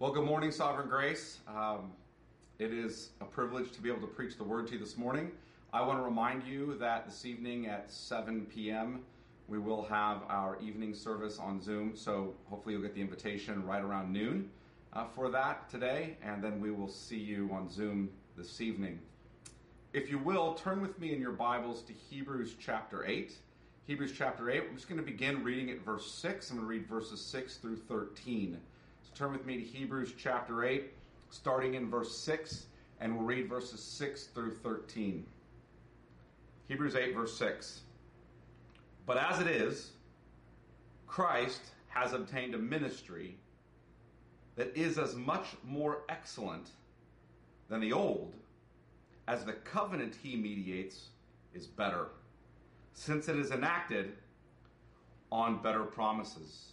Well, good morning, Sovereign Grace. Um, it is a privilege to be able to preach the word to you this morning. I want to remind you that this evening at 7 p.m., we will have our evening service on Zoom. So hopefully, you'll get the invitation right around noon uh, for that today, and then we will see you on Zoom this evening. If you will, turn with me in your Bibles to Hebrews chapter 8. Hebrews chapter 8, I'm just going to begin reading at verse 6. I'm going to read verses 6 through 13. Turn with me to Hebrews chapter 8, starting in verse 6, and we'll read verses 6 through 13. Hebrews 8, verse 6. But as it is, Christ has obtained a ministry that is as much more excellent than the old, as the covenant he mediates is better, since it is enacted on better promises.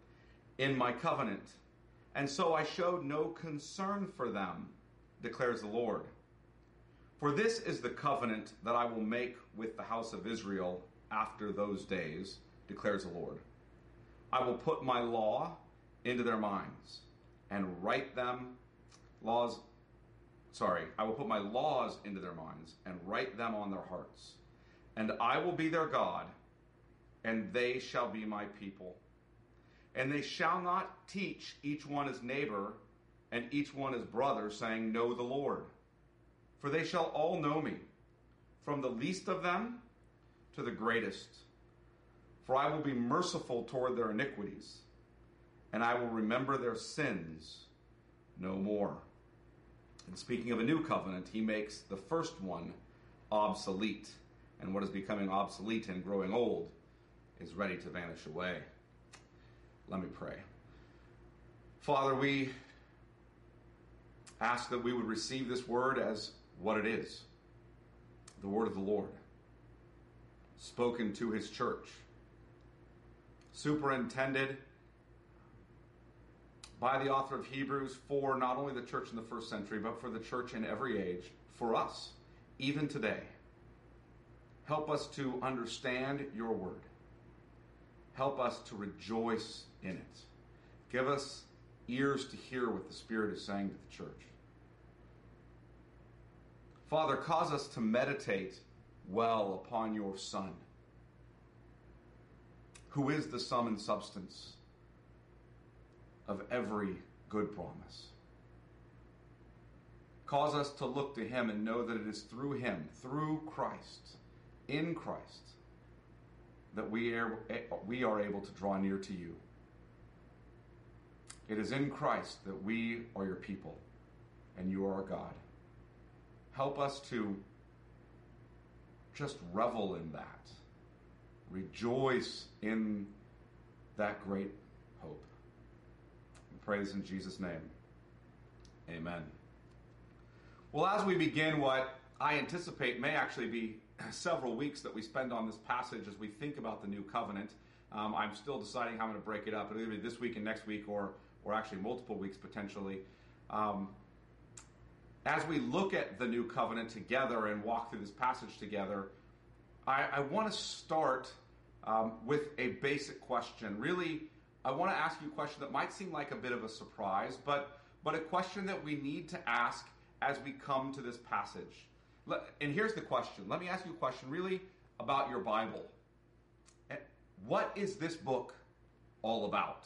in my covenant. And so I showed no concern for them, declares the Lord. For this is the covenant that I will make with the house of Israel after those days, declares the Lord. I will put my law into their minds and write them laws sorry, I will put my laws into their minds and write them on their hearts. And I will be their God, and they shall be my people. And they shall not teach each one his neighbor and each one his brother, saying, Know the Lord. For they shall all know me, from the least of them to the greatest. For I will be merciful toward their iniquities, and I will remember their sins no more. And speaking of a new covenant, he makes the first one obsolete, and what is becoming obsolete and growing old is ready to vanish away. Let me pray. Father, we ask that we would receive this word as what it is the word of the Lord, spoken to his church, superintended by the author of Hebrews for not only the church in the first century, but for the church in every age, for us, even today. Help us to understand your word. Help us to rejoice in it. Give us ears to hear what the Spirit is saying to the church. Father, cause us to meditate well upon your Son, who is the sum and substance of every good promise. Cause us to look to Him and know that it is through Him, through Christ, in Christ, that we are, we are able to draw near to you. It is in Christ that we are your people and you are our God. Help us to just revel in that, rejoice in that great hope. We praise in Jesus' name. Amen. Well, as we begin what I anticipate may actually be several weeks that we spend on this passage as we think about the new covenant. Um, I'm still deciding how I'm going to break it up. It'll either be this week and next week, or or actually multiple weeks potentially. Um, as we look at the new covenant together and walk through this passage together, I, I want to start um, with a basic question. Really, I want to ask you a question that might seem like a bit of a surprise, but but a question that we need to ask as we come to this passage. And here's the question. Let me ask you a question really about your Bible. What is this book all about?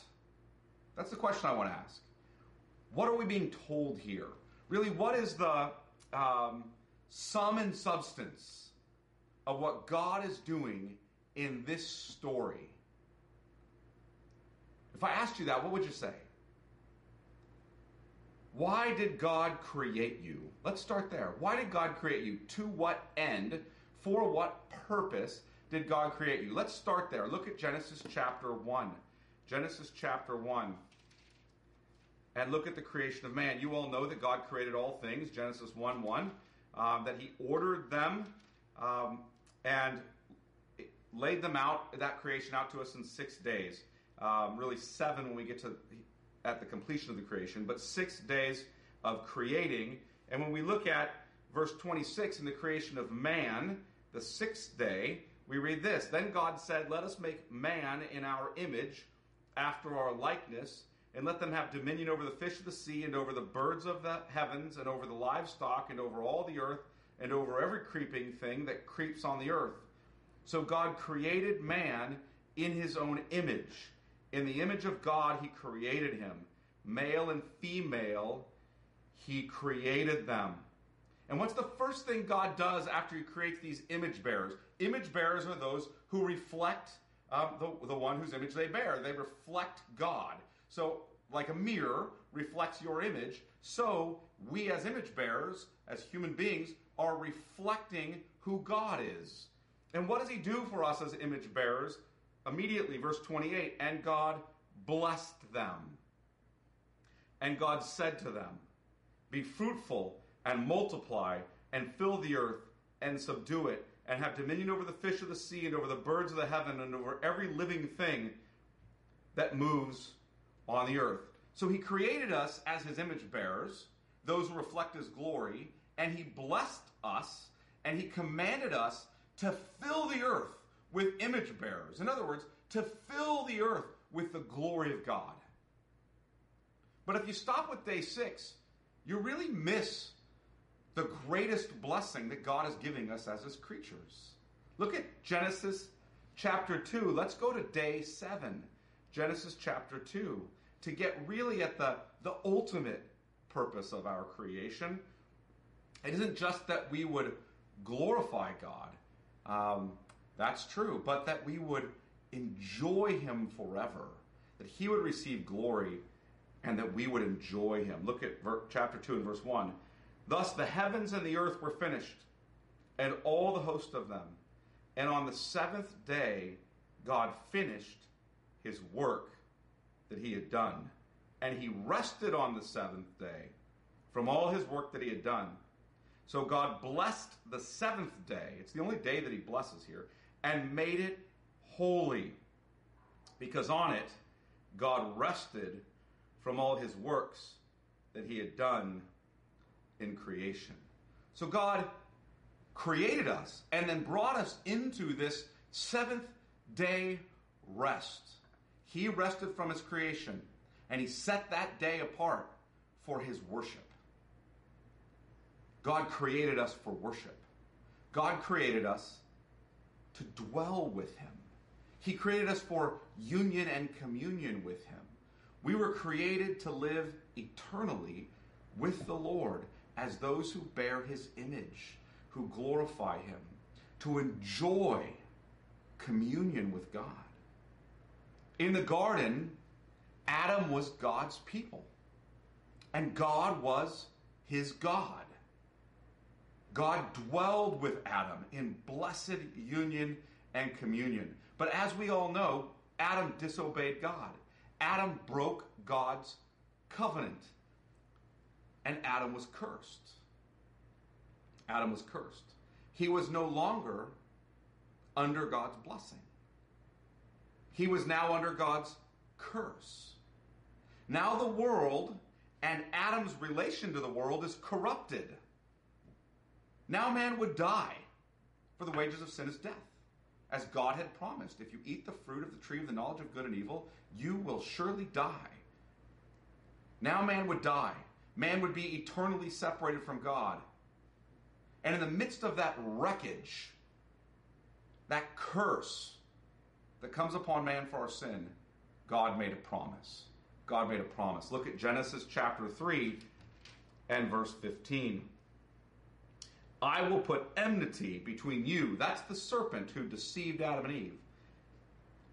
That's the question I want to ask. What are we being told here? Really, what is the um, sum and substance of what God is doing in this story? If I asked you that, what would you say? Why did God create you? Let's start there. Why did God create you? To what end? For what purpose did God create you? Let's start there. Look at Genesis chapter 1. Genesis chapter 1. and look at the creation of man. You all know that God created all things, Genesis 1 1, um, that He ordered them um, and laid them out, that creation out to us in six days. Um, really, seven when we get to at the completion of the creation, but six days of creating. And when we look at verse 26 in the creation of man, the sixth day, we read this Then God said, Let us make man in our image, after our likeness, and let them have dominion over the fish of the sea, and over the birds of the heavens, and over the livestock, and over all the earth, and over every creeping thing that creeps on the earth. So God created man in his own image. In the image of God, he created him. Male and female, he created them. And what's the first thing God does after he creates these image bearers? Image bearers are those who reflect um, the, the one whose image they bear. They reflect God. So, like a mirror reflects your image, so we as image bearers, as human beings, are reflecting who God is. And what does he do for us as image bearers? Immediately, verse 28 and God blessed them. And God said to them, Be fruitful and multiply and fill the earth and subdue it and have dominion over the fish of the sea and over the birds of the heaven and over every living thing that moves on the earth. So he created us as his image bearers, those who reflect his glory, and he blessed us and he commanded us to fill the earth with image bearers. In other words, to fill the earth with the glory of God. But if you stop with day six, you really miss the greatest blessing that God is giving us as his creatures. Look at Genesis chapter 2. Let's go to day 7. Genesis chapter 2 to get really at the, the ultimate purpose of our creation. It isn't just that we would glorify God, um, that's true, but that we would enjoy Him forever, that He would receive glory, and that we would enjoy Him. Look at ver- chapter 2 and verse 1. Thus the heavens and the earth were finished, and all the host of them. And on the seventh day, God finished his work that he had done. And he rested on the seventh day from all his work that he had done. So God blessed the seventh day. It's the only day that he blesses here, and made it holy. Because on it, God rested from all his works that he had done in creation. So God created us and then brought us into this seventh day rest. He rested from his creation and he set that day apart for his worship. God created us for worship. God created us to dwell with him. He created us for union and communion with him. We were created to live eternally with the Lord as those who bear his image, who glorify him, to enjoy communion with God. In the garden, Adam was God's people, and God was his God. God dwelled with Adam in blessed union and communion. But as we all know, Adam disobeyed God. Adam broke God's covenant and Adam was cursed. Adam was cursed. He was no longer under God's blessing. He was now under God's curse. Now the world and Adam's relation to the world is corrupted. Now man would die, for the wages of sin is death. As God had promised, if you eat the fruit of the tree of the knowledge of good and evil, you will surely die. Now man would die man would be eternally separated from God. And in the midst of that wreckage, that curse that comes upon man for our sin, God made a promise. God made a promise. Look at Genesis chapter 3 and verse 15. I will put enmity between you. That's the serpent who deceived Adam and Eve.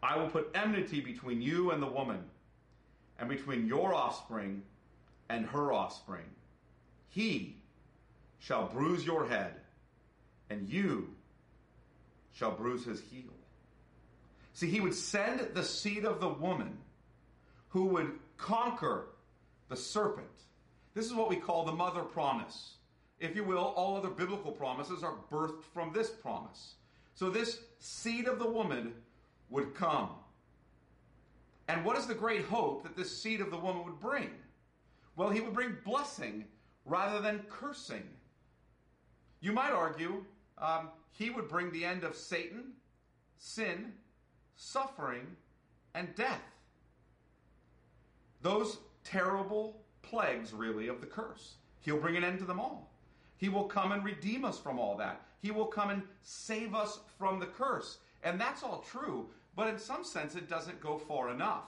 I will put enmity between you and the woman, and between your offspring and her offspring. He shall bruise your head, and you shall bruise his heel. See, he would send the seed of the woman who would conquer the serpent. This is what we call the mother promise. If you will, all other biblical promises are birthed from this promise. So this seed of the woman would come. And what is the great hope that this seed of the woman would bring? Well, he would bring blessing rather than cursing. You might argue um, he would bring the end of Satan, sin, suffering, and death. Those terrible plagues, really, of the curse. He'll bring an end to them all. He will come and redeem us from all that. He will come and save us from the curse. And that's all true, but in some sense, it doesn't go far enough.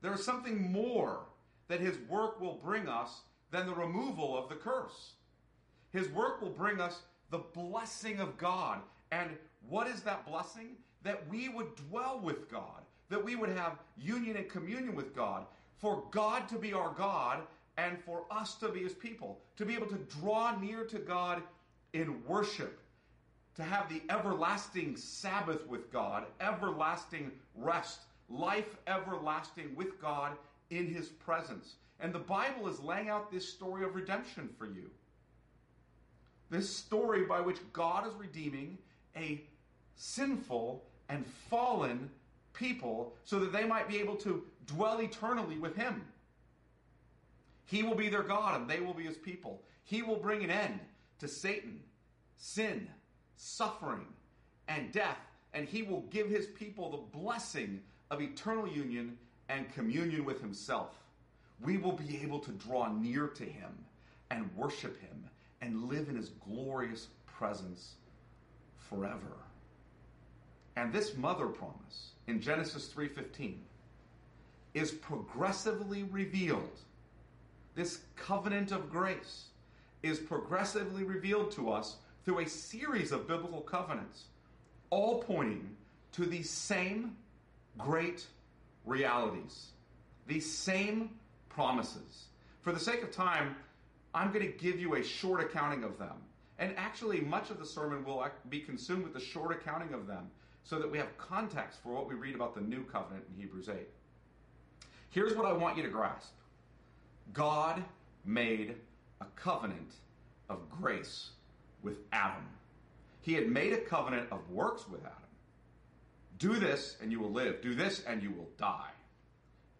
There is something more that his work will bring us than the removal of the curse. His work will bring us the blessing of God. And what is that blessing? That we would dwell with God, that we would have union and communion with God, for God to be our God and for us to be his people, to be able to draw near to God in worship, to have the everlasting Sabbath with God, everlasting rest, life everlasting with God in his presence. And the Bible is laying out this story of redemption for you. This story by which God is redeeming a sinful and fallen people so that they might be able to dwell eternally with him. He will be their God and they will be his people. He will bring an end to Satan, sin, suffering, and death, and he will give his people the blessing of eternal union and communion with himself. We will be able to draw near to him and worship him and live in his glorious presence forever. And this mother promise in Genesis 3:15 is progressively revealed. This covenant of grace is progressively revealed to us through a series of biblical covenants, all pointing to the same great realities, these same promises. For the sake of time, I'm going to give you a short accounting of them. And actually, much of the sermon will be consumed with the short accounting of them so that we have context for what we read about the new covenant in Hebrews 8. Here's what I want you to grasp God made a covenant of grace with Adam. He had made a covenant of works with Adam. Do this and you will live. Do this and you will die.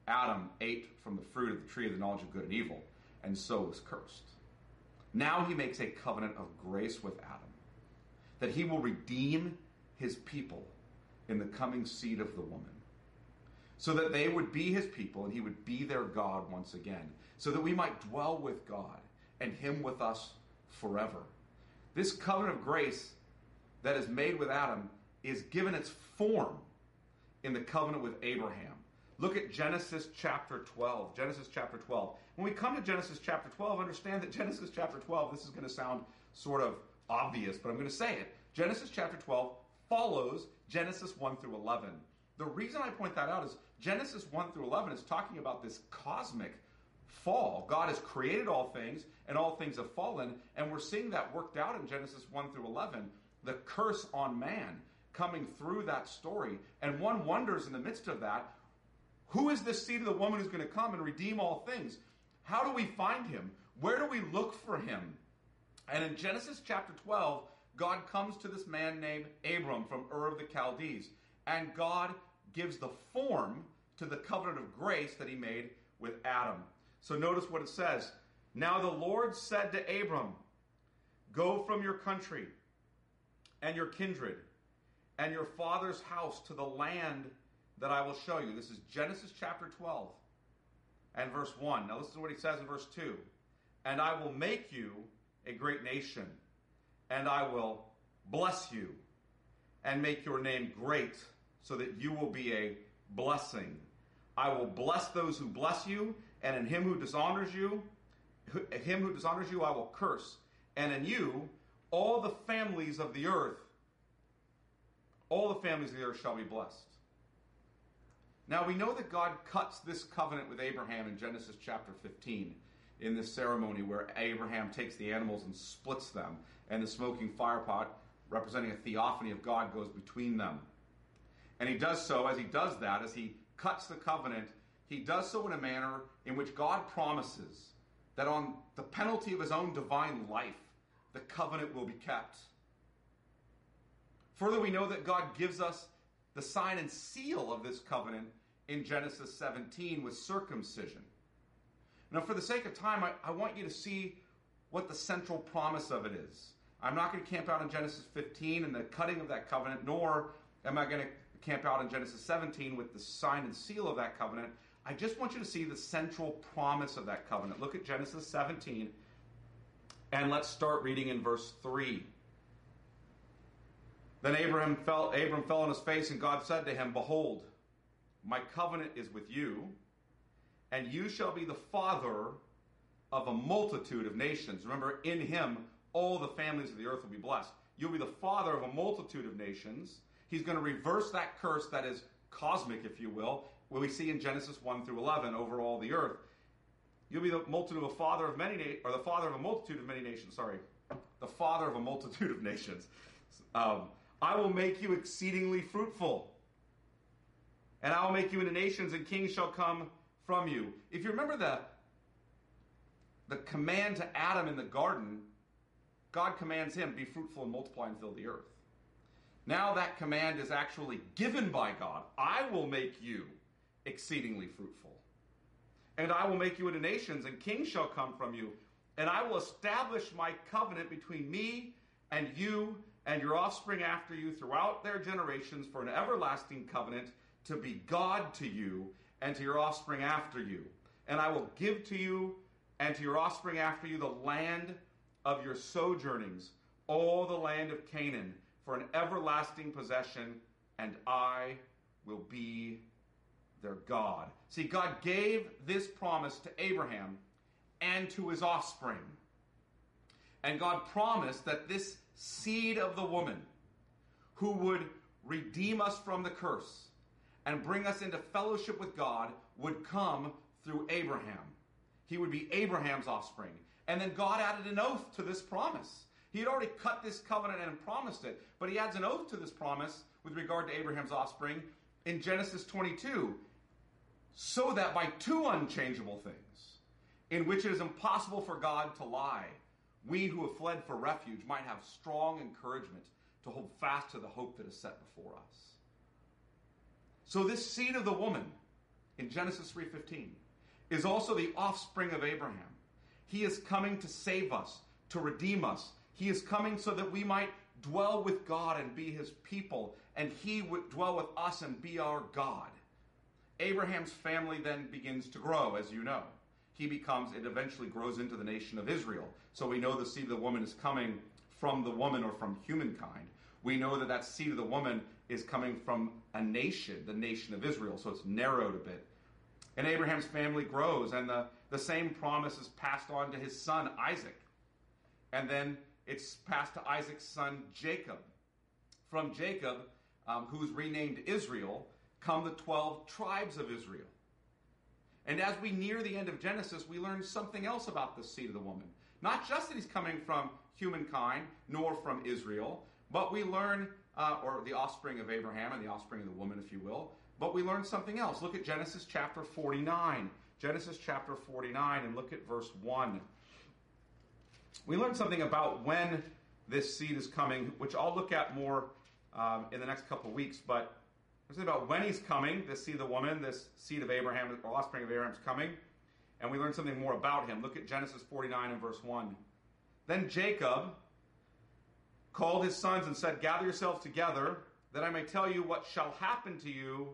Adam ate from the fruit of the tree of the knowledge of good and evil, and so was cursed. Now he makes a covenant of grace with Adam, that he will redeem his people in the coming seed of the woman, so that they would be his people and he would be their God once again, so that we might dwell with God and him with us forever. This covenant of grace that is made with Adam is given its form in the covenant with Abraham. Look at Genesis chapter 12. Genesis chapter 12. When we come to Genesis chapter 12, understand that Genesis chapter 12, this is going to sound sort of obvious, but I'm going to say it. Genesis chapter 12 follows Genesis 1 through 11. The reason I point that out is Genesis 1 through 11 is talking about this cosmic fall. God has created all things, and all things have fallen, and we're seeing that worked out in Genesis 1 through 11. The curse on man coming through that story. And one wonders in the midst of that who is this seed of the woman who's going to come and redeem all things? How do we find him? Where do we look for him? And in Genesis chapter 12, God comes to this man named Abram from Ur of the Chaldees, and God gives the form to the covenant of grace that he made with Adam. So notice what it says. Now the Lord said to Abram, Go from your country and your kindred and your father's house to the land that I will show you. This is Genesis chapter 12 and verse 1. Now listen to what he says in verse 2. And I will make you a great nation, and I will bless you and make your name great so that you will be a blessing. I will bless those who bless you, and in him who dishonors you, him who dishonors you, I will curse. And in you, all the families of the earth, all the families of the earth shall be blessed. Now we know that God cuts this covenant with Abraham in Genesis chapter 15 in this ceremony where Abraham takes the animals and splits them, and the smoking firepot, representing a theophany of God, goes between them. And he does so, as he does that, as he cuts the covenant, he does so in a manner in which God promises that on the penalty of his own divine life, the covenant will be kept. Further, we know that God gives us the sign and seal of this covenant in Genesis 17 with circumcision. Now, for the sake of time, I, I want you to see what the central promise of it is. I'm not going to camp out in Genesis 15 and the cutting of that covenant, nor am I going to camp out in Genesis 17 with the sign and seal of that covenant. I just want you to see the central promise of that covenant. Look at Genesis 17, and let's start reading in verse 3. Then Abraham fell, Abram fell on his face, and God said to him, Behold, my covenant is with you, and you shall be the father of a multitude of nations. Remember, in him all the families of the earth will be blessed. You'll be the father of a multitude of nations. He's going to reverse that curse that is cosmic, if you will, what we see in Genesis 1 through 11 over all the earth. You'll be the multitude of a father of many, na- or the father of a multitude of many nations. Sorry, the father of a multitude of nations. Um, I will make you exceedingly fruitful, and I will make you into nations, and kings shall come from you. If you remember the the command to Adam in the garden, God commands him, be fruitful and multiply and fill the earth. Now that command is actually given by God. I will make you exceedingly fruitful. And I will make you into nations, and kings shall come from you. And I will establish my covenant between me and you and your offspring after you throughout their generations for an everlasting covenant to be God to you and to your offspring after you. And I will give to you and to your offspring after you the land of your sojournings, all the land of Canaan, for an everlasting possession, and I will be their God. See, God gave this promise to Abraham and to his offspring. And God promised that this seed of the woman who would redeem us from the curse and bring us into fellowship with God would come through Abraham. He would be Abraham's offspring. And then God added an oath to this promise. He had already cut this covenant and promised it, but he adds an oath to this promise with regard to Abraham's offspring in Genesis 22, so that by two unchangeable things, in which it is impossible for God to lie, we who have fled for refuge might have strong encouragement to hold fast to the hope that is set before us. So this seed of the woman in Genesis 3:15 is also the offspring of Abraham. He is coming to save us, to redeem us. He is coming so that we might dwell with God and be his people, and he would dwell with us and be our God. Abraham's family then begins to grow, as you know. He becomes, it eventually grows into the nation of Israel. So we know the seed of the woman is coming from the woman or from humankind. We know that that seed of the woman is coming from a nation, the nation of Israel. So it's narrowed a bit. And Abraham's family grows, and the, the same promise is passed on to his son Isaac. And then it's passed to Isaac's son Jacob. From Jacob, um, who's renamed Israel, come the 12 tribes of Israel. And as we near the end of Genesis, we learn something else about the seed of the woman. Not just that he's coming from humankind, nor from Israel, but we learn, uh, or the offspring of Abraham and the offspring of the woman, if you will, but we learn something else. Look at Genesis chapter 49. Genesis chapter 49, and look at verse 1. We learn something about when this seed is coming, which I'll look at more um, in the next couple weeks, but something about when he's coming, this seed of the woman, this seed of Abraham, or offspring of Abraham is coming, and we learn something more about him. Look at Genesis 49 and verse 1. Then Jacob called his sons and said, Gather yourselves together, that I may tell you what shall happen to you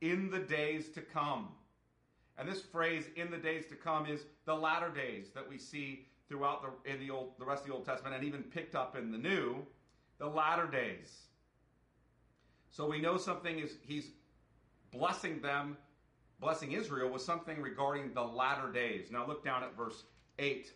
in the days to come. And this phrase, in the days to come, is the latter days that we see throughout the, in the, old, the rest of the Old Testament and even picked up in the New, the latter days. So we know something is, he's blessing them, blessing Israel with something regarding the latter days. Now look down at verse 8.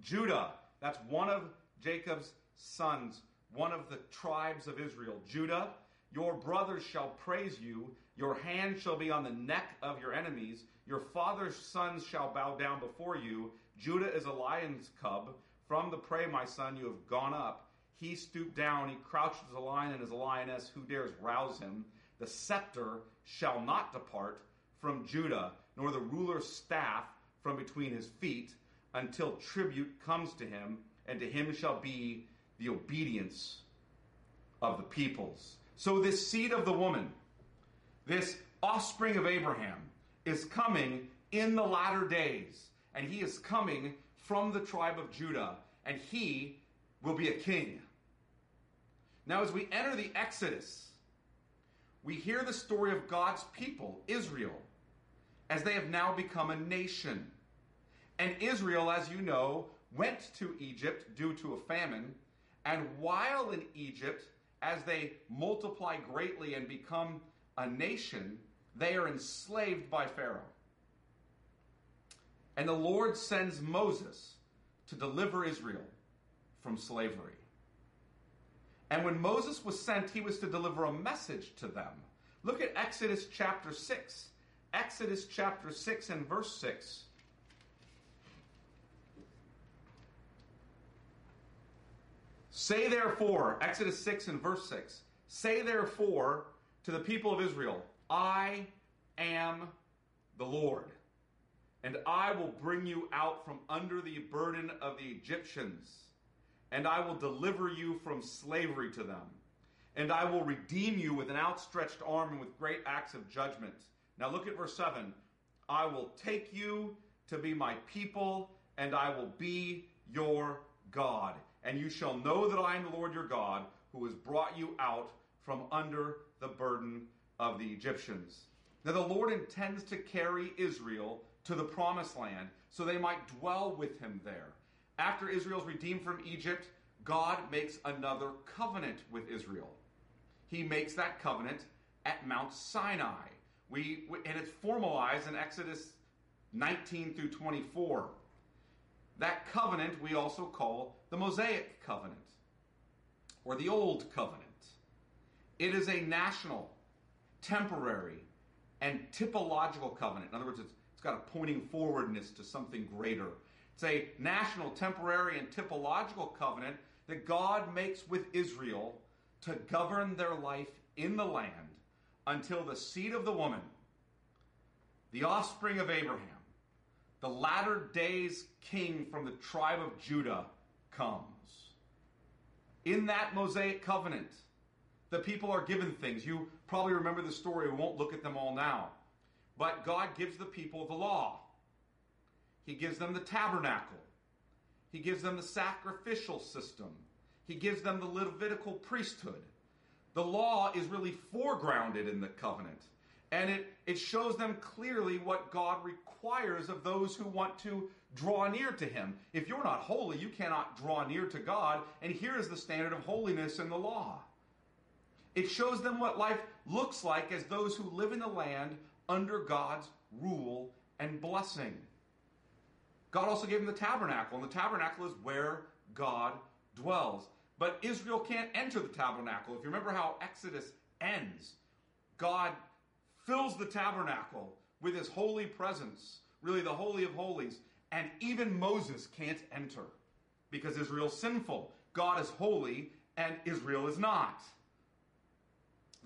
Judah, that's one of Jacob's sons, one of the tribes of Israel. Judah, your brothers shall praise you. Your hand shall be on the neck of your enemies. Your father's sons shall bow down before you. Judah is a lion's cub. From the prey, my son, you have gone up. He stooped down. He crouched as a lion and as a lioness. Who dares rouse him? The scepter shall not depart from Judah, nor the ruler's staff from between his feet, until tribute comes to him, and to him shall be the obedience of the peoples. So, this seed of the woman, this offspring of Abraham, is coming in the latter days, and he is coming from the tribe of Judah, and he will be a king. Now, as we enter the Exodus, we hear the story of God's people, Israel, as they have now become a nation. And Israel, as you know, went to Egypt due to a famine, and while in Egypt, as they multiply greatly and become a nation, they are enslaved by Pharaoh. And the Lord sends Moses to deliver Israel from slavery. And when Moses was sent, he was to deliver a message to them. Look at Exodus chapter 6. Exodus chapter 6 and verse 6. Say therefore, Exodus 6 and verse 6, say therefore to the people of Israel, I am the Lord, and I will bring you out from under the burden of the Egyptians, and I will deliver you from slavery to them, and I will redeem you with an outstretched arm and with great acts of judgment. Now look at verse 7. I will take you to be my people, and I will be your God and you shall know that I am the Lord your God, who has brought you out from under the burden of the Egyptians. Now, the Lord intends to carry Israel to the promised land so they might dwell with him there. After Israel's redeemed from Egypt, God makes another covenant with Israel. He makes that covenant at Mount Sinai. We, and it's formalized in Exodus 19 through 24. That covenant we also call the Mosaic covenant or the Old covenant. It is a national, temporary, and typological covenant. In other words, it's, it's got a pointing forwardness to something greater. It's a national, temporary, and typological covenant that God makes with Israel to govern their life in the land until the seed of the woman, the offspring of Abraham, the latter days king from the tribe of Judah comes. In that Mosaic covenant, the people are given things. You probably remember the story. We won't look at them all now. But God gives the people the law. He gives them the tabernacle. He gives them the sacrificial system. He gives them the Levitical priesthood. The law is really foregrounded in the covenant. And it, it shows them clearly what God requires of those who want to draw near to Him. If you're not holy, you cannot draw near to God. And here is the standard of holiness in the law. It shows them what life looks like as those who live in the land under God's rule and blessing. God also gave him the tabernacle, and the tabernacle is where God dwells. But Israel can't enter the tabernacle. If you remember how Exodus ends, God fills the tabernacle with his holy presence, really the Holy of Holies, and even Moses can't enter because Israel's sinful. God is holy and Israel is not.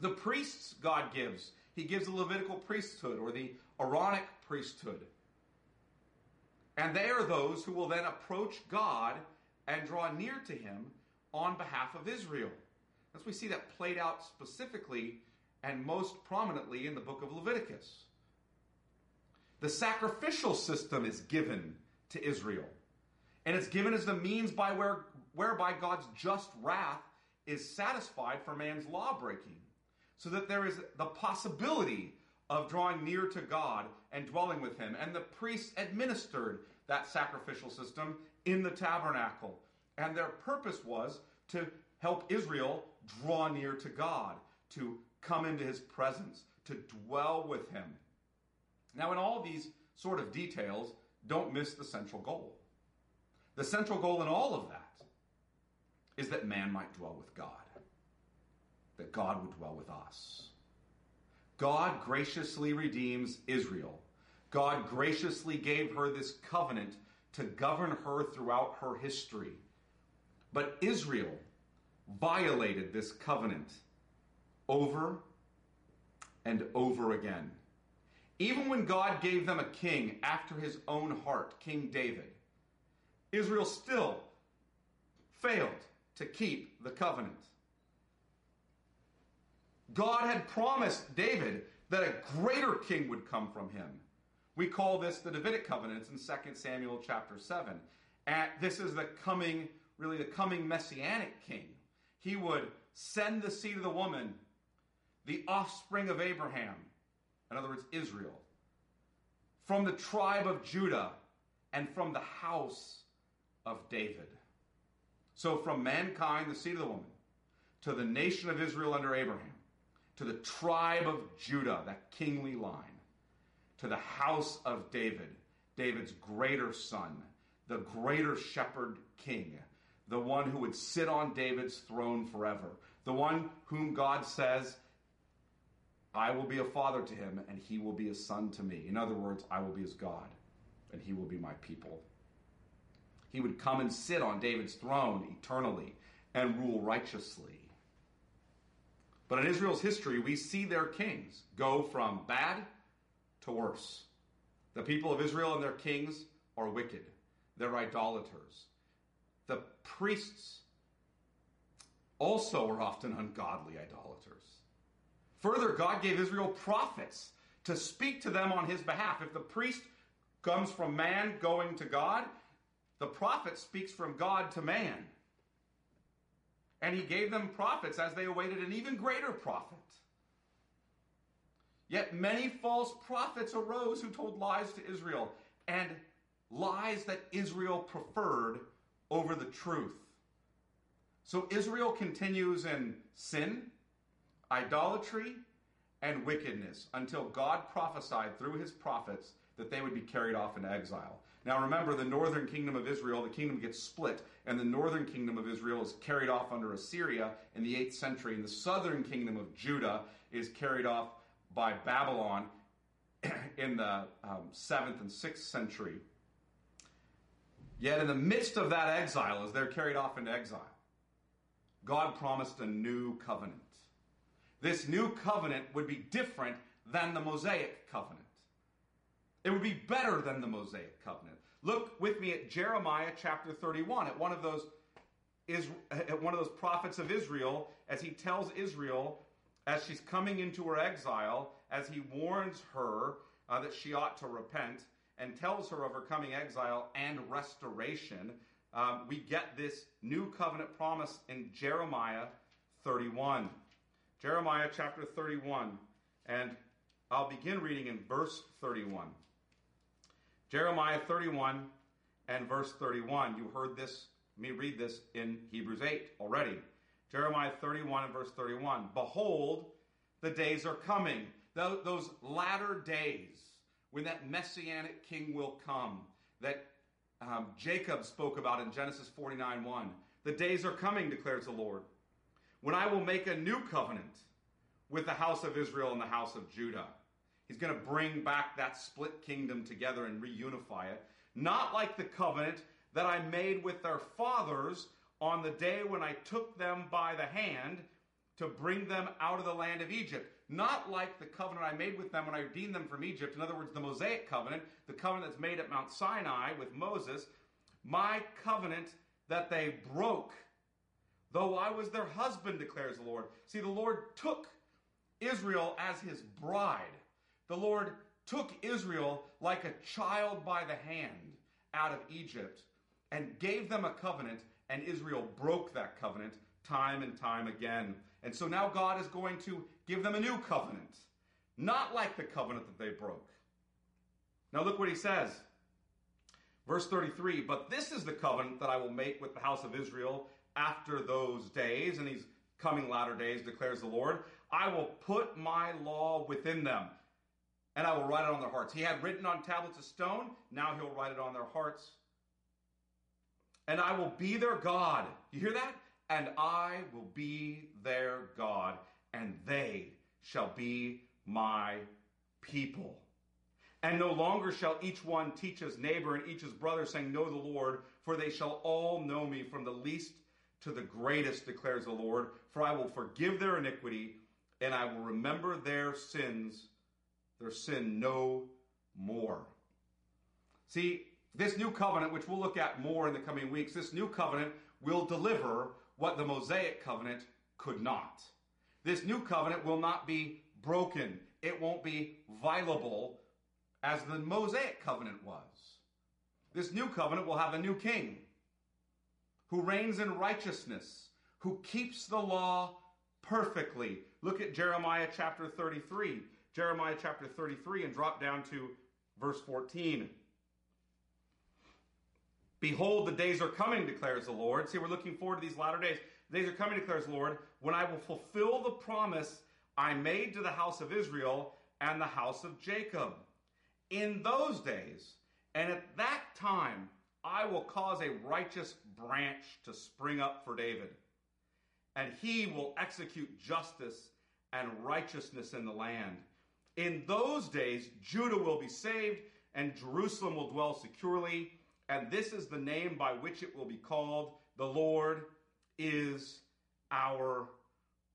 The priests God gives, he gives the Levitical priesthood or the Aaronic priesthood. And they are those who will then approach God and draw near to him on behalf of Israel. As we see that played out specifically and most prominently in the book of Leviticus. The sacrificial system is given to Israel, and it's given as the means by where, whereby God's just wrath is satisfied for man's law breaking, so that there is the possibility of drawing near to God and dwelling with Him. And the priests administered that sacrificial system in the tabernacle. And their purpose was to help Israel draw near to God, to come into his presence, to dwell with him. Now, in all these sort of details, don't miss the central goal. The central goal in all of that is that man might dwell with God, that God would dwell with us. God graciously redeems Israel. God graciously gave her this covenant to govern her throughout her history. But Israel violated this covenant over and over again. Even when God gave them a king after his own heart, King David, Israel still failed to keep the covenant. God had promised David that a greater king would come from him. We call this the Davidic covenant. In 2 Samuel chapter 7. And this is the coming, really the coming messianic king. He would send the seed of the woman, the offspring of Abraham, in other words, Israel, from the tribe of Judah and from the house of David. So, from mankind, the seed of the woman, to the nation of Israel under Abraham, to the tribe of Judah, that kingly line, to the house of David, David's greater son, the greater shepherd king, the one who would sit on David's throne forever, the one whom God says, I will be a father to him, and he will be a son to me. In other words, I will be his God, and he will be my people. He would come and sit on David's throne eternally and rule righteously. But in Israel's history, we see their kings go from bad to worse. The people of Israel and their kings are wicked, they're idolaters. The priests also are often ungodly idolaters. Further, God gave Israel prophets to speak to them on his behalf. If the priest comes from man going to God, the prophet speaks from God to man. And he gave them prophets as they awaited an even greater prophet. Yet many false prophets arose who told lies to Israel, and lies that Israel preferred over the truth. So Israel continues in sin, idolatry, and wickedness until God prophesied through his prophets that they would be carried off into exile. Now remember, the northern kingdom of Israel, the kingdom gets split, and the northern kingdom of Israel is carried off under Assyria in the 8th century, and the southern kingdom of Judah is carried off by Babylon in the um, 7th and 6th century. Yet, in the midst of that exile, as they're carried off into exile, God promised a new covenant. This new covenant would be different than the Mosaic covenant. It would be better than the Mosaic covenant. Look with me at Jeremiah chapter 31, at one of those is at one of those prophets of Israel as he tells Israel as she's coming into her exile, as he warns her uh, that she ought to repent and tells her of her coming exile and restoration. Um, we get this new covenant promise in Jeremiah 31. Jeremiah chapter 31, and I'll begin reading in verse 31. Jeremiah 31 and verse 31. You heard this, me read this in Hebrews 8 already. Jeremiah 31 and verse 31. Behold, the days are coming, those latter days when that messianic king will come that um, Jacob spoke about in Genesis 49 1. The days are coming, declares the Lord, when I will make a new covenant with the house of Israel and the house of Judah He's going to bring back that split kingdom together and reunify it. Not like the covenant that I made with their fathers on the day when I took them by the hand to bring them out of the land of Egypt. Not like the covenant I made with them when I redeemed them from Egypt. In other words, the Mosaic covenant, the covenant that's made at Mount Sinai with Moses. My covenant that they broke, though I was their husband, declares the Lord. See, the Lord took Israel as his bride. The Lord took Israel like a child by the hand out of Egypt and gave them a covenant, and Israel broke that covenant time and time again. And so now God is going to give them a new covenant, not like the covenant that they broke. Now look what he says. Verse 33 But this is the covenant that I will make with the house of Israel after those days, and these coming latter days, declares the Lord. I will put my law within them and I will write it on their hearts. He had written on tablets of stone, now he'll write it on their hearts. And I will be their God. You hear that? And I will be their God, and they shall be my people. And no longer shall each one teach his neighbor and each his brother, saying, Know the Lord, for they shall all know me, from the least to the greatest, declares the Lord. For I will forgive their iniquity, and I will remember their sins their sin no more. See, this new covenant, which we'll look at more in the coming weeks, this new covenant will deliver what the Mosaic covenant could not. This new covenant will not be broken, it won't be violable as the Mosaic covenant was. This new covenant will have a new king who reigns in righteousness, who keeps the law perfectly. Look at Jeremiah chapter 33. Jeremiah chapter 33 and drop down to verse 14. Behold, the days are coming, declares the Lord. See, we're looking forward to these latter days. The days are coming, declares the Lord, when I will fulfill the promise I made to the house of Israel and the house of Jacob. In those days, and at that time, I will cause a righteous branch to spring up for David, and he will execute justice and righteousness in the land. In those days, Judah will be saved, and Jerusalem will dwell securely, and this is the name by which it will be called the Lord is our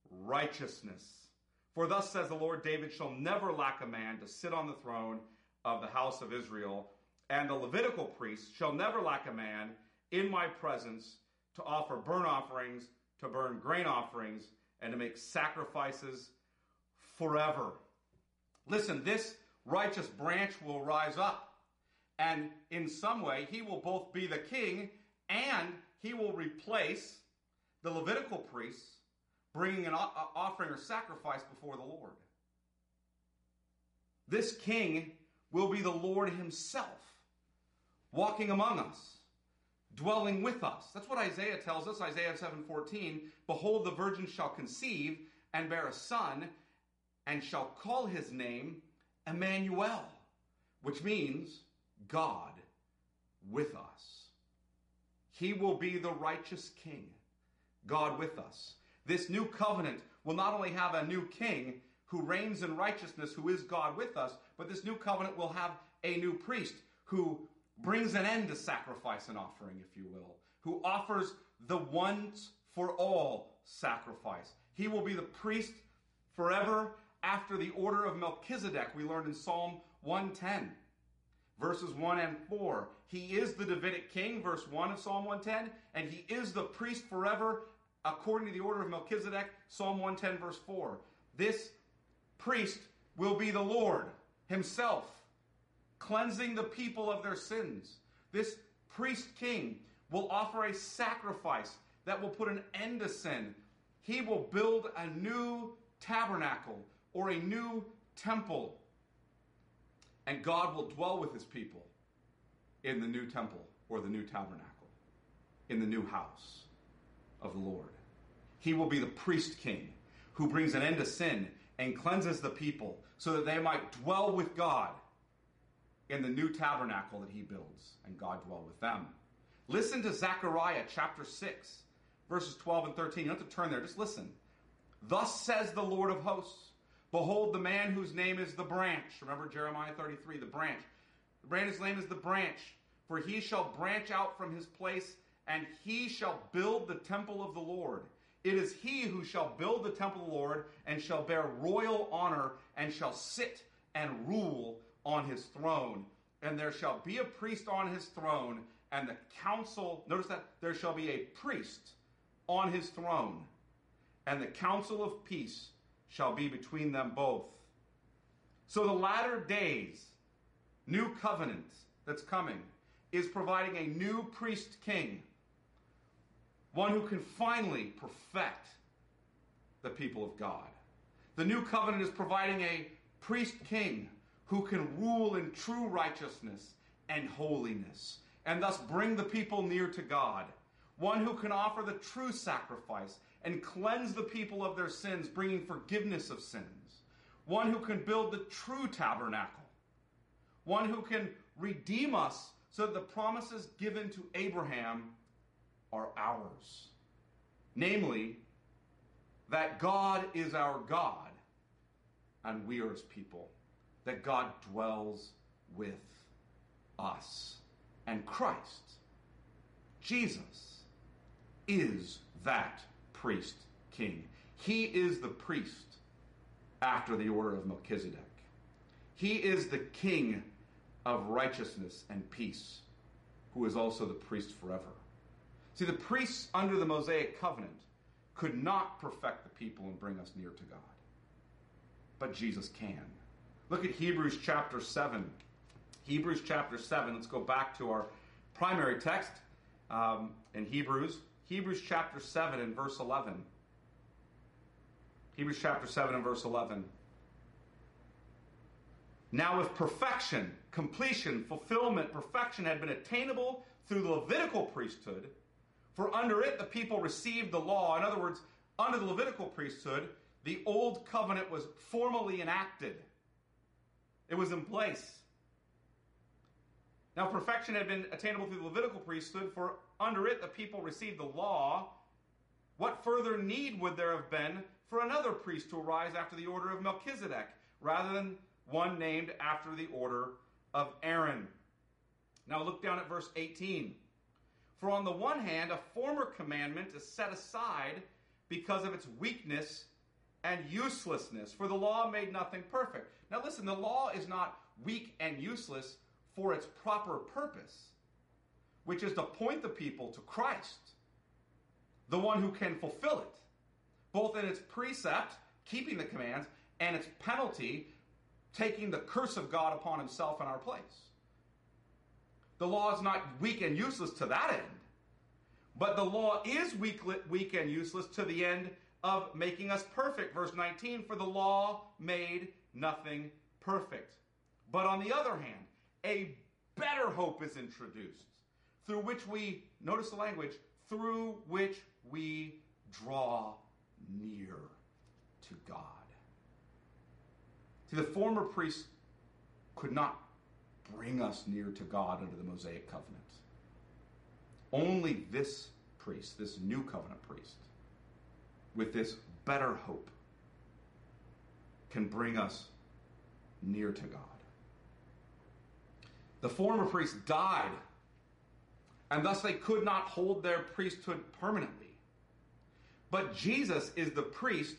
righteousness. For thus says the Lord David shall never lack a man to sit on the throne of the house of Israel, and the Levitical priests shall never lack a man in my presence to offer burnt offerings, to burn grain offerings, and to make sacrifices forever. Listen, this righteous branch will rise up, and in some way, he will both be the king and he will replace the Levitical priests bringing an offering or sacrifice before the Lord. This king will be the Lord himself, walking among us, dwelling with us. That's what Isaiah tells us, Isaiah 7:14, behold the virgin shall conceive and bear a son and shall call his name Emmanuel, which means God with us. He will be the righteous king, God with us. This new covenant will not only have a new king who reigns in righteousness, who is God with us, but this new covenant will have a new priest who brings an end to sacrifice and offering, if you will, who offers the once for all sacrifice. He will be the priest forever after the order of Melchizedek, we learned in Psalm 110, verses 1 and 4. He is the Davidic king, verse 1 of Psalm 110, and he is the priest forever according to the order of Melchizedek, Psalm 110, verse 4. This priest will be the Lord himself, cleansing the people of their sins. This priest king will offer a sacrifice that will put an end to sin. He will build a new tabernacle or a new temple. And God will dwell with his people in the new temple or the new tabernacle, in the new house of the Lord. He will be the priest king who brings an end to sin and cleanses the people so that they might dwell with God in the new tabernacle that he builds and God dwell with them. Listen to Zechariah chapter 6, verses 12 and 13. You don't have to turn there, just listen. Thus says the Lord of hosts Behold, the man whose name is the branch. Remember Jeremiah 33, the branch. The branch's name is the branch. For he shall branch out from his place, and he shall build the temple of the Lord. It is he who shall build the temple of the Lord, and shall bear royal honor, and shall sit and rule on his throne. And there shall be a priest on his throne, and the counsel, notice that there shall be a priest on his throne, and the counsel of peace shall be between them both. So the latter days, new covenant that's coming, is providing a new priest king, one who can finally perfect the people of God. The new covenant is providing a priest king who can rule in true righteousness and holiness, and thus bring the people near to God. One who can offer the true sacrifice and cleanse the people of their sins, bringing forgiveness of sins. One who can build the true tabernacle. One who can redeem us so that the promises given to Abraham are ours. Namely, that God is our God and we are his people. That God dwells with us. And Christ, Jesus, is that priest king. He is the priest after the order of Melchizedek. He is the King of righteousness and peace, who is also the priest forever. See, the priests under the Mosaic covenant could not perfect the people and bring us near to God. But Jesus can. Look at Hebrews chapter 7. Hebrews chapter 7. Let's go back to our primary text um, in Hebrews. Hebrews chapter 7 and verse 11. Hebrews chapter 7 and verse 11. Now, if perfection, completion, fulfillment, perfection had been attainable through the Levitical priesthood, for under it the people received the law. In other words, under the Levitical priesthood, the old covenant was formally enacted, it was in place. Now, perfection had been attainable through the Levitical priesthood, for under it the people received the law. What further need would there have been for another priest to arise after the order of Melchizedek, rather than one named after the order of Aaron? Now, look down at verse 18. For on the one hand, a former commandment is set aside because of its weakness and uselessness, for the law made nothing perfect. Now, listen, the law is not weak and useless for its proper purpose, which is to point the people to Christ, the one who can fulfill it, both in its precept, keeping the commands, and its penalty, taking the curse of God upon himself in our place. The law is not weak and useless to that end, but the law is weak, weak and useless to the end of making us perfect. Verse 19, for the law made nothing perfect. But on the other hand, a better hope is introduced through which we, notice the language, through which we draw near to God. See, the former priests could not bring us near to God under the Mosaic covenant. Only this priest, this new covenant priest, with this better hope, can bring us near to God. The former priests died, and thus they could not hold their priesthood permanently. But Jesus is the priest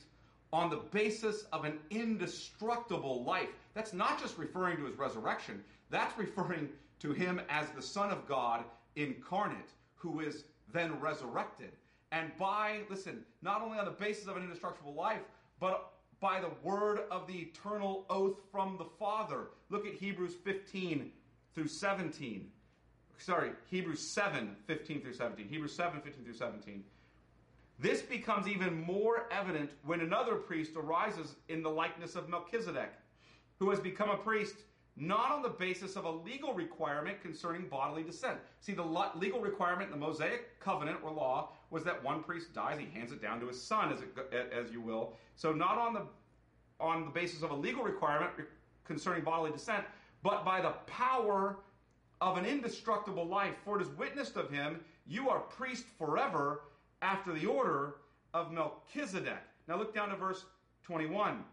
on the basis of an indestructible life. That's not just referring to his resurrection, that's referring to him as the Son of God incarnate, who is then resurrected. And by, listen, not only on the basis of an indestructible life, but by the word of the eternal oath from the Father. Look at Hebrews 15 through 17. Sorry, Hebrews 7, 15 through 17. Hebrews 7, 15 through 17. This becomes even more evident when another priest arises in the likeness of Melchizedek, who has become a priest not on the basis of a legal requirement concerning bodily descent. See, the legal requirement in the Mosaic covenant or law was that one priest dies, he hands it down to his son, as, it, as you will. So, not on the on the basis of a legal requirement concerning bodily descent, but by the power of an indestructible life. For it is witnessed of him, you are priest forever after the order of Melchizedek. Now look down to verse 21.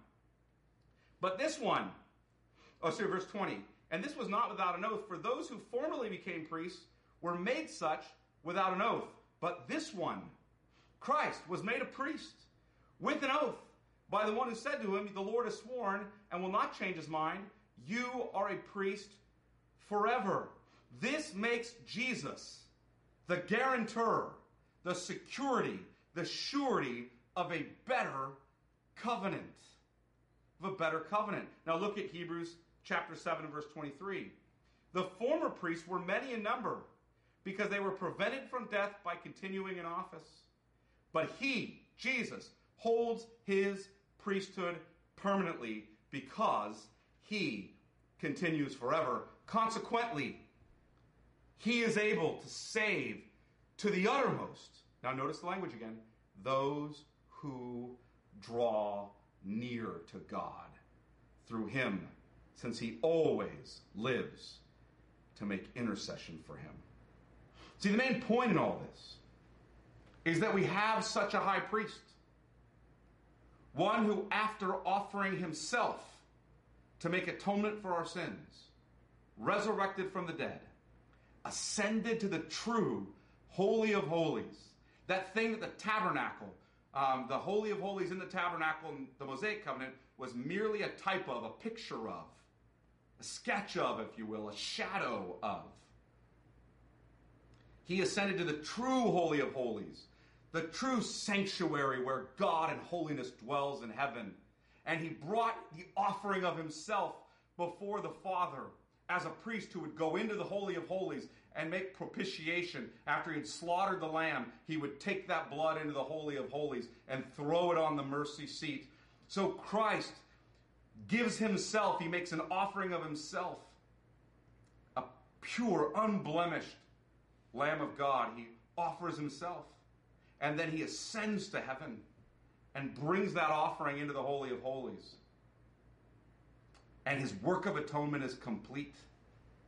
But this one, oh, sorry, verse 20. And this was not without an oath, for those who formerly became priests were made such without an oath. But this one, Christ, was made a priest with an oath by the one who said to him, The Lord has sworn and will not change his mind. You are a priest forever. This makes Jesus the guarantor, the security, the surety of a better covenant. Of a better covenant. Now look at Hebrews chapter 7 verse 23. The former priests were many in number because they were prevented from death by continuing in office. But he, Jesus, holds his priesthood permanently because he continues forever. Consequently, he is able to save to the uttermost. Now, notice the language again those who draw near to God through him, since he always lives to make intercession for him. See, the main point in all this is that we have such a high priest, one who, after offering himself to make atonement for our sins, resurrected from the dead, ascended to the true Holy of Holies, that thing that the tabernacle, um, the Holy of Holies in the tabernacle in the Mosaic covenant, was merely a type of, a picture of. a sketch of, if you will, a shadow of. He ascended to the true Holy of Holies, the true sanctuary where God and holiness dwells in heaven. And he brought the offering of himself before the Father as a priest who would go into the Holy of Holies and make propitiation. After he had slaughtered the lamb, he would take that blood into the Holy of Holies and throw it on the mercy seat. So Christ gives himself, he makes an offering of himself, a pure, unblemished Lamb of God. He offers himself. And then he ascends to heaven and brings that offering into the Holy of Holies. And his work of atonement is complete.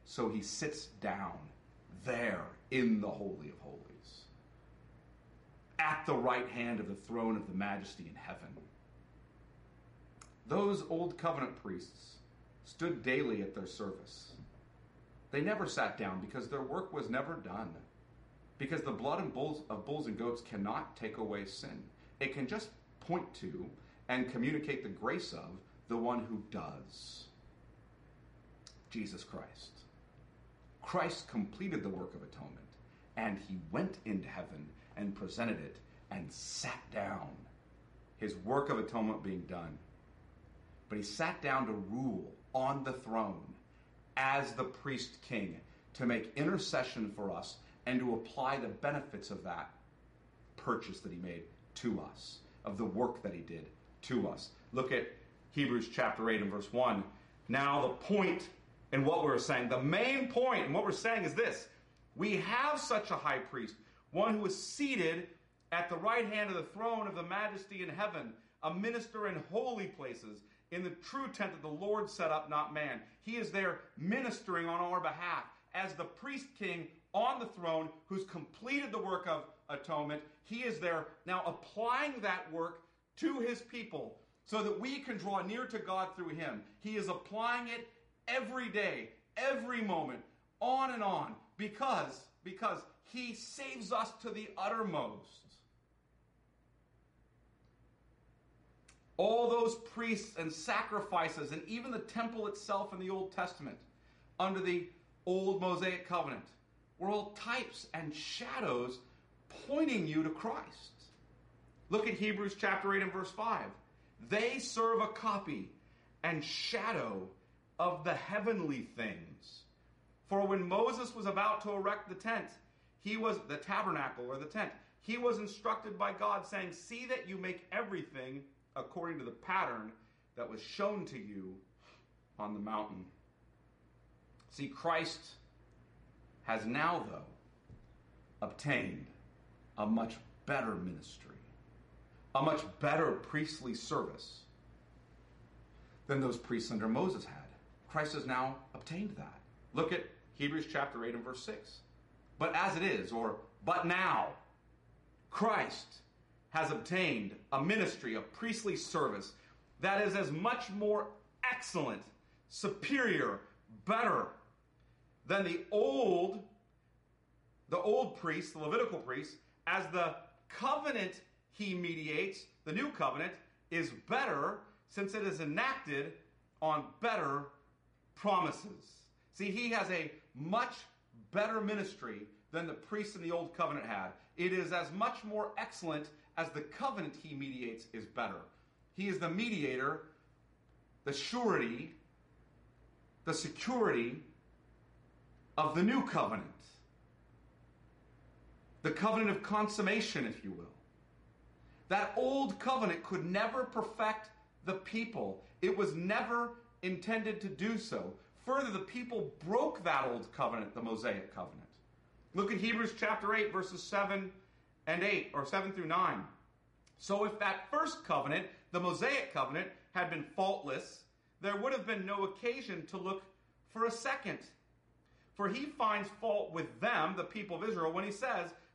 So he sits down there in the Holy of Holies, at the right hand of the throne of the majesty in heaven. Those old covenant priests stood daily at their service. They never sat down because their work was never done. Because the blood and bulls, of bulls and goats cannot take away sin. It can just point to and communicate the grace of the one who does Jesus Christ. Christ completed the work of atonement, and he went into heaven and presented it and sat down, his work of atonement being done. But he sat down to rule on the throne as the priest king to make intercession for us and to apply the benefits of that purchase that he made to us, of the work that he did to us. Look at Hebrews chapter 8 and verse 1. Now, the point in what we're saying. The main point in what we're saying is this we have such a high priest, one who is seated at the right hand of the throne of the majesty in heaven, a minister in holy places, in the true tent that the Lord set up, not man. He is there ministering on our behalf as the priest king on the throne who's completed the work of atonement. He is there now applying that work to his people so that we can draw near to God through him. He is applying it every day, every moment, on and on, because, because he saves us to the uttermost. All those priests and sacrifices, and even the temple itself in the Old Testament, under the old Mosaic covenant, were all types and shadows pointing you to Christ. Look at Hebrews chapter 8 and verse 5. They serve a copy and shadow of the heavenly things. For when Moses was about to erect the tent, he was the tabernacle or the tent. He was instructed by God, saying, See that you make everything according to the pattern that was shown to you on the mountain. See, Christ has now, though, obtained a much better ministry, a much better priestly service than those priests under Moses had. Christ has now obtained that. Look at Hebrews chapter 8 and verse 6. But as it is, or but now, Christ has obtained a ministry, a priestly service that is as much more excellent, superior, better than the old the old priests, the Levitical priest, as the covenant he mediates, the new covenant is better since it is enacted on better promises. See, he has a much better ministry than the priests in the old covenant had. It is as much more excellent as the covenant he mediates is better. He is the mediator, the surety, the security of the new covenant. The covenant of consummation, if you will. That old covenant could never perfect the people. It was never intended to do so. Further, the people broke that old covenant, the Mosaic covenant. Look at Hebrews chapter 8, verses 7 and 8, or 7 through 9. So, if that first covenant, the Mosaic covenant, had been faultless, there would have been no occasion to look for a second. For he finds fault with them, the people of Israel, when he says,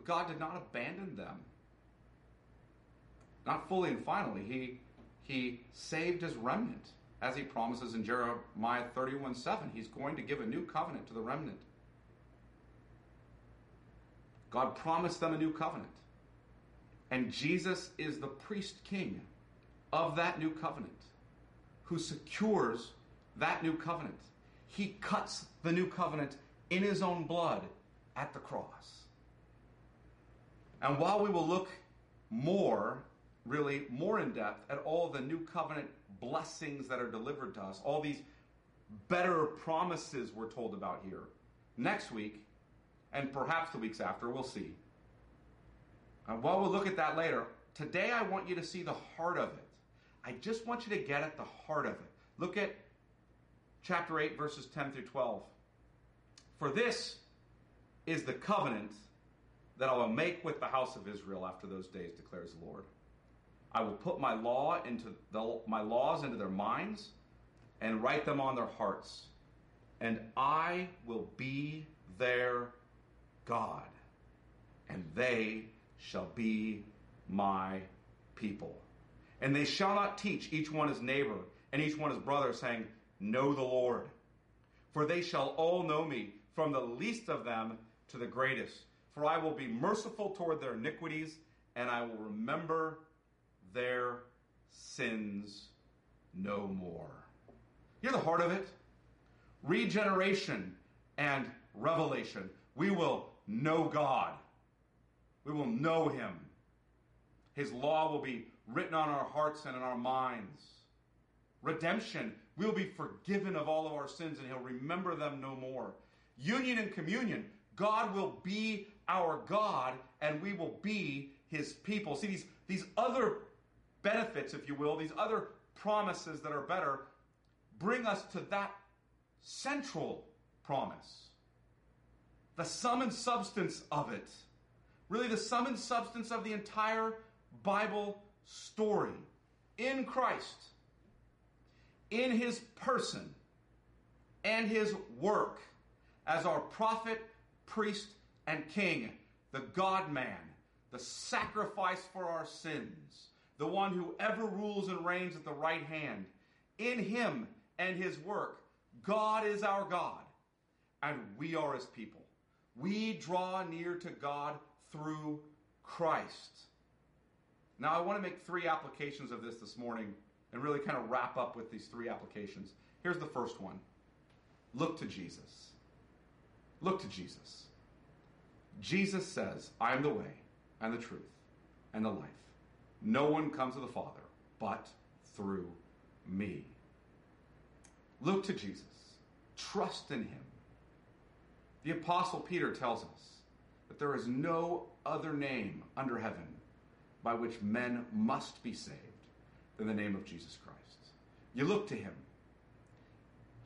But God did not abandon them. Not fully and finally. He, he saved his remnant, as he promises in Jeremiah 31 7. He's going to give a new covenant to the remnant. God promised them a new covenant. And Jesus is the priest king of that new covenant who secures that new covenant. He cuts the new covenant in his own blood at the cross. And while we will look more, really more in depth, at all the new covenant blessings that are delivered to us, all these better promises we're told about here, next week, and perhaps the weeks after, we'll see. And while we'll look at that later, today I want you to see the heart of it. I just want you to get at the heart of it. Look at chapter 8, verses 10 through 12. For this is the covenant that I will make with the house of Israel after those days, declares the Lord. I will put my law into the, my laws into their minds and write them on their hearts, and I will be their God, and they shall be my people. And they shall not teach each one his neighbor and each one his brother, saying, Know the Lord. For they shall all know me, from the least of them to the greatest. For I will be merciful toward their iniquities, and I will remember their sins no more. You're the heart of it? Regeneration and revelation. We will know God. We will know Him. His law will be written on our hearts and in our minds. Redemption, we'll be forgiven of all of our sins and He'll remember them no more. Union and communion, God will be our God and we will be His people. See, these, these other benefits, if you will, these other promises that are better, bring us to that central promise. The sum and substance of it. Really, the sum and substance of the entire Bible story in Christ, in his person, and his work as our prophet, priest, and king, the God man, the sacrifice for our sins, the one who ever rules and reigns at the right hand. In him and his work, God is our God, and we are his people. We draw near to God through Christ. Now, I want to make three applications of this this morning and really kind of wrap up with these three applications. Here's the first one look to Jesus. Look to Jesus. Jesus says, I am the way and the truth and the life. No one comes to the Father but through me. Look to Jesus. Trust in him. The Apostle Peter tells us that there is no other name under heaven by which men must be saved than the name of Jesus Christ. You look to him.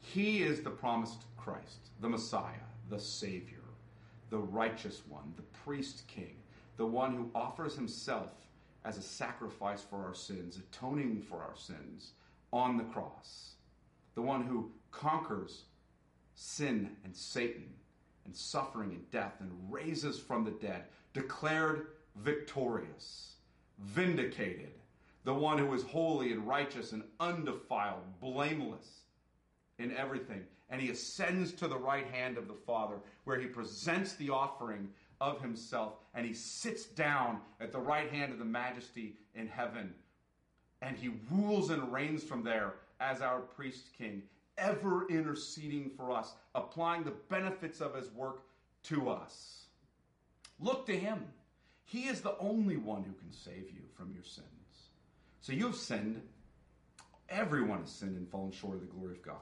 He is the promised Christ, the Messiah, the Savior, the righteous one, the priest king, the one who offers himself as a sacrifice for our sins, atoning for our sins on the cross, the one who conquers sin and Satan and suffering and death and raises from the dead, declared victorious vindicated, the one who is holy and righteous and undefiled, blameless in everything. And he ascends to the right hand of the Father, where he presents the offering of himself, and he sits down at the right hand of the majesty in heaven. And he rules and reigns from there as our priest king, ever interceding for us, applying the benefits of his work to us. Look to him. He is the only one who can save you from your sins. So you've sinned. Everyone has sinned and fallen short of the glory of God.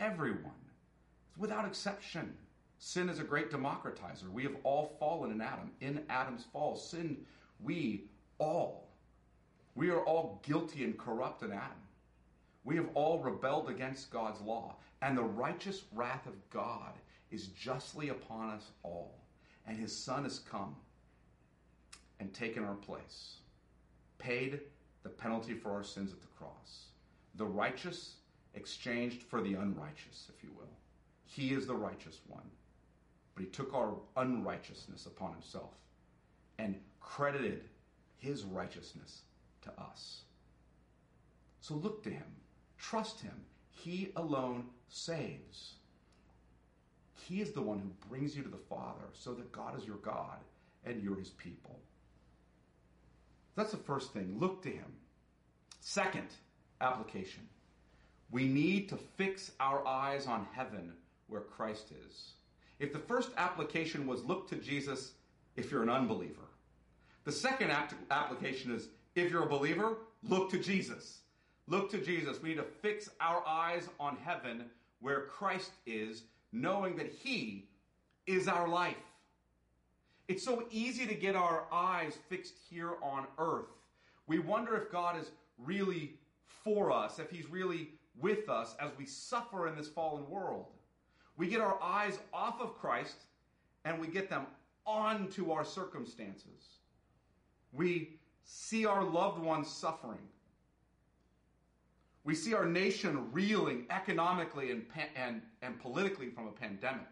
Everyone. Without exception. Sin is a great democratizer. We have all fallen in Adam. In Adam's fall, sinned we all. We are all guilty and corrupt in Adam. We have all rebelled against God's law. And the righteous wrath of God is justly upon us all. And his Son has come and taken our place, paid the penalty for our sins at the cross. The righteous exchanged for the unrighteous, if you will. He is the righteous one. But he took our unrighteousness upon himself and credited his righteousness to us. So look to him, trust him. He alone saves. He is the one who brings you to the Father so that God is your God and you're his people. That's the first thing. Look to him. Second, application. We need to fix our eyes on heaven where Christ is. If the first application was look to Jesus if you're an unbeliever, the second application is if you're a believer, look to Jesus. Look to Jesus. We need to fix our eyes on heaven where Christ is, knowing that He is our life. It's so easy to get our eyes fixed here on earth. We wonder if God is really for us, if He's really with us as we suffer in this fallen world. We get our eyes off of Christ and we get them onto our circumstances. We see our loved ones suffering. We see our nation reeling economically and, and, and politically from a pandemic.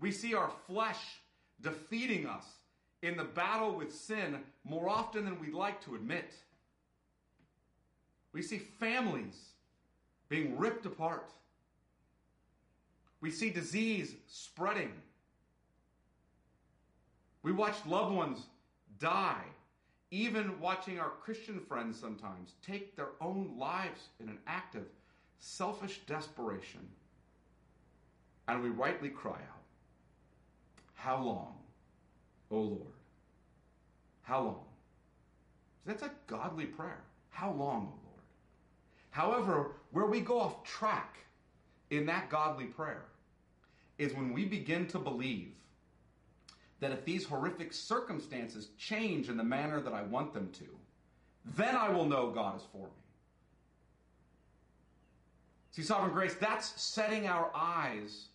We see our flesh defeating us in the battle with sin more often than we'd like to admit. We see families being ripped apart. We see disease spreading. We watch loved ones die, even watching our Christian friends sometimes take their own lives in an act of selfish desperation. And we rightly cry out, How long, O Lord? How long? That's a godly prayer. How long? However, where we go off track in that godly prayer is when we begin to believe that if these horrific circumstances change in the manner that I want them to, then I will know God is for me. See, sovereign grace, that's setting our eyes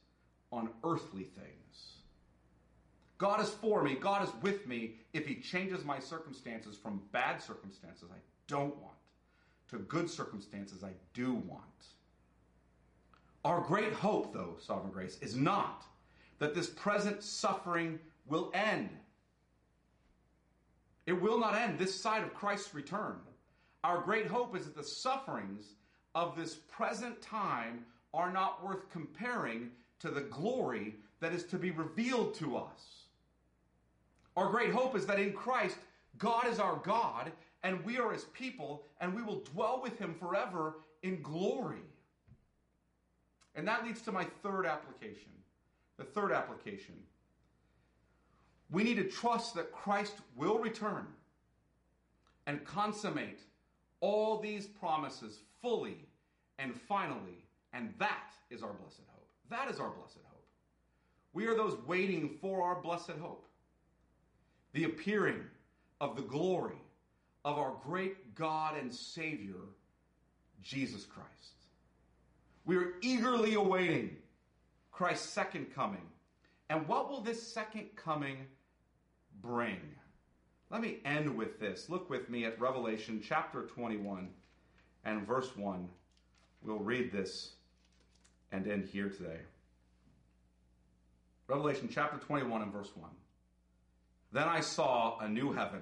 on earthly things. God is for me, God is with me if He changes my circumstances from bad circumstances I don't want to good circumstances I do want. Our great hope, though, sovereign grace, is not that this present suffering will end. It will not end this side of Christ's return. Our great hope is that the sufferings of this present time are not worth comparing to the glory that is to be revealed to us. Our great hope is that in Christ, God is our God, and we are his people, and we will dwell with him forever in glory. And that leads to my third application. The third application. We need to trust that Christ will return and consummate all these promises fully and finally, and that is our blessed hope. That is our blessed hope. We are those waiting for our blessed hope. The appearing of the glory of our great God and Savior, Jesus Christ. We are eagerly awaiting Christ's second coming. And what will this second coming bring? Let me end with this. Look with me at Revelation chapter 21 and verse 1. We'll read this and end here today. Revelation chapter 21 and verse 1. Then I saw a new heaven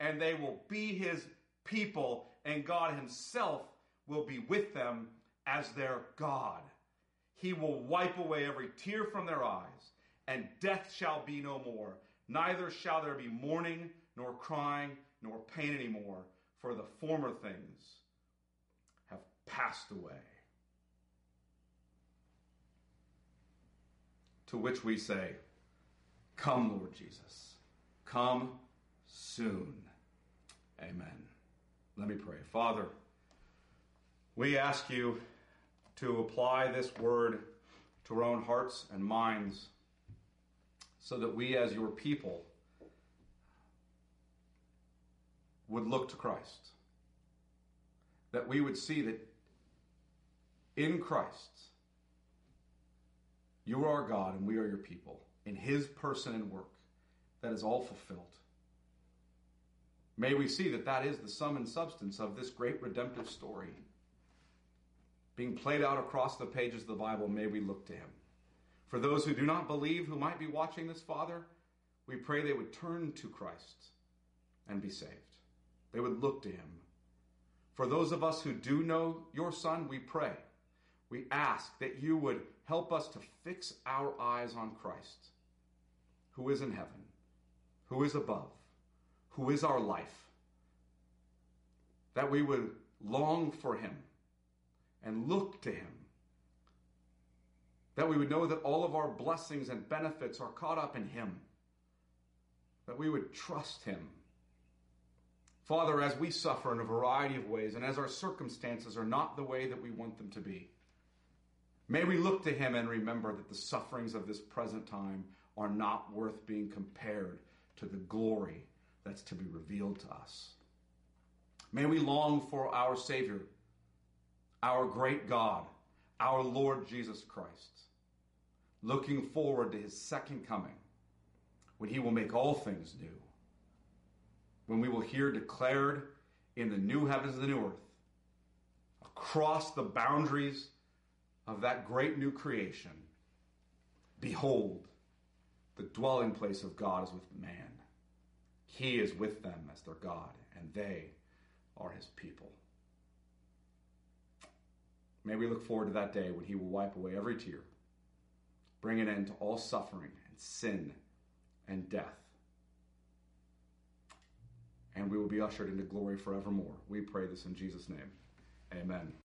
and they will be his people, and God himself will be with them as their God. He will wipe away every tear from their eyes, and death shall be no more. Neither shall there be mourning, nor crying, nor pain anymore, for the former things have passed away. To which we say, Come, Lord Jesus. Come soon. Amen. Let me pray. Father, we ask you to apply this word to our own hearts and minds so that we, as your people, would look to Christ. That we would see that in Christ, you are God and we are your people. In his person and work, that is all fulfilled. May we see that that is the sum and substance of this great redemptive story. Being played out across the pages of the Bible, may we look to him. For those who do not believe, who might be watching this, Father, we pray they would turn to Christ and be saved. They would look to him. For those of us who do know your Son, we pray. We ask that you would help us to fix our eyes on Christ, who is in heaven, who is above, who is our life, that we would long for him and look to him, that we would know that all of our blessings and benefits are caught up in him, that we would trust him. Father, as we suffer in a variety of ways and as our circumstances are not the way that we want them to be, may we look to him and remember that the sufferings of this present time are not worth being compared to the glory that's to be revealed to us. May we long for our Savior, our great God, our Lord Jesus Christ, looking forward to his second coming, when he will make all things new, when we will hear declared in the new heavens and the new earth, across the boundaries of that great new creation, behold, the dwelling place of God is with man. He is with them as their God, and they are his people. May we look forward to that day when he will wipe away every tear, bring an end to all suffering and sin and death. And we will be ushered into glory forevermore. We pray this in Jesus' name. Amen.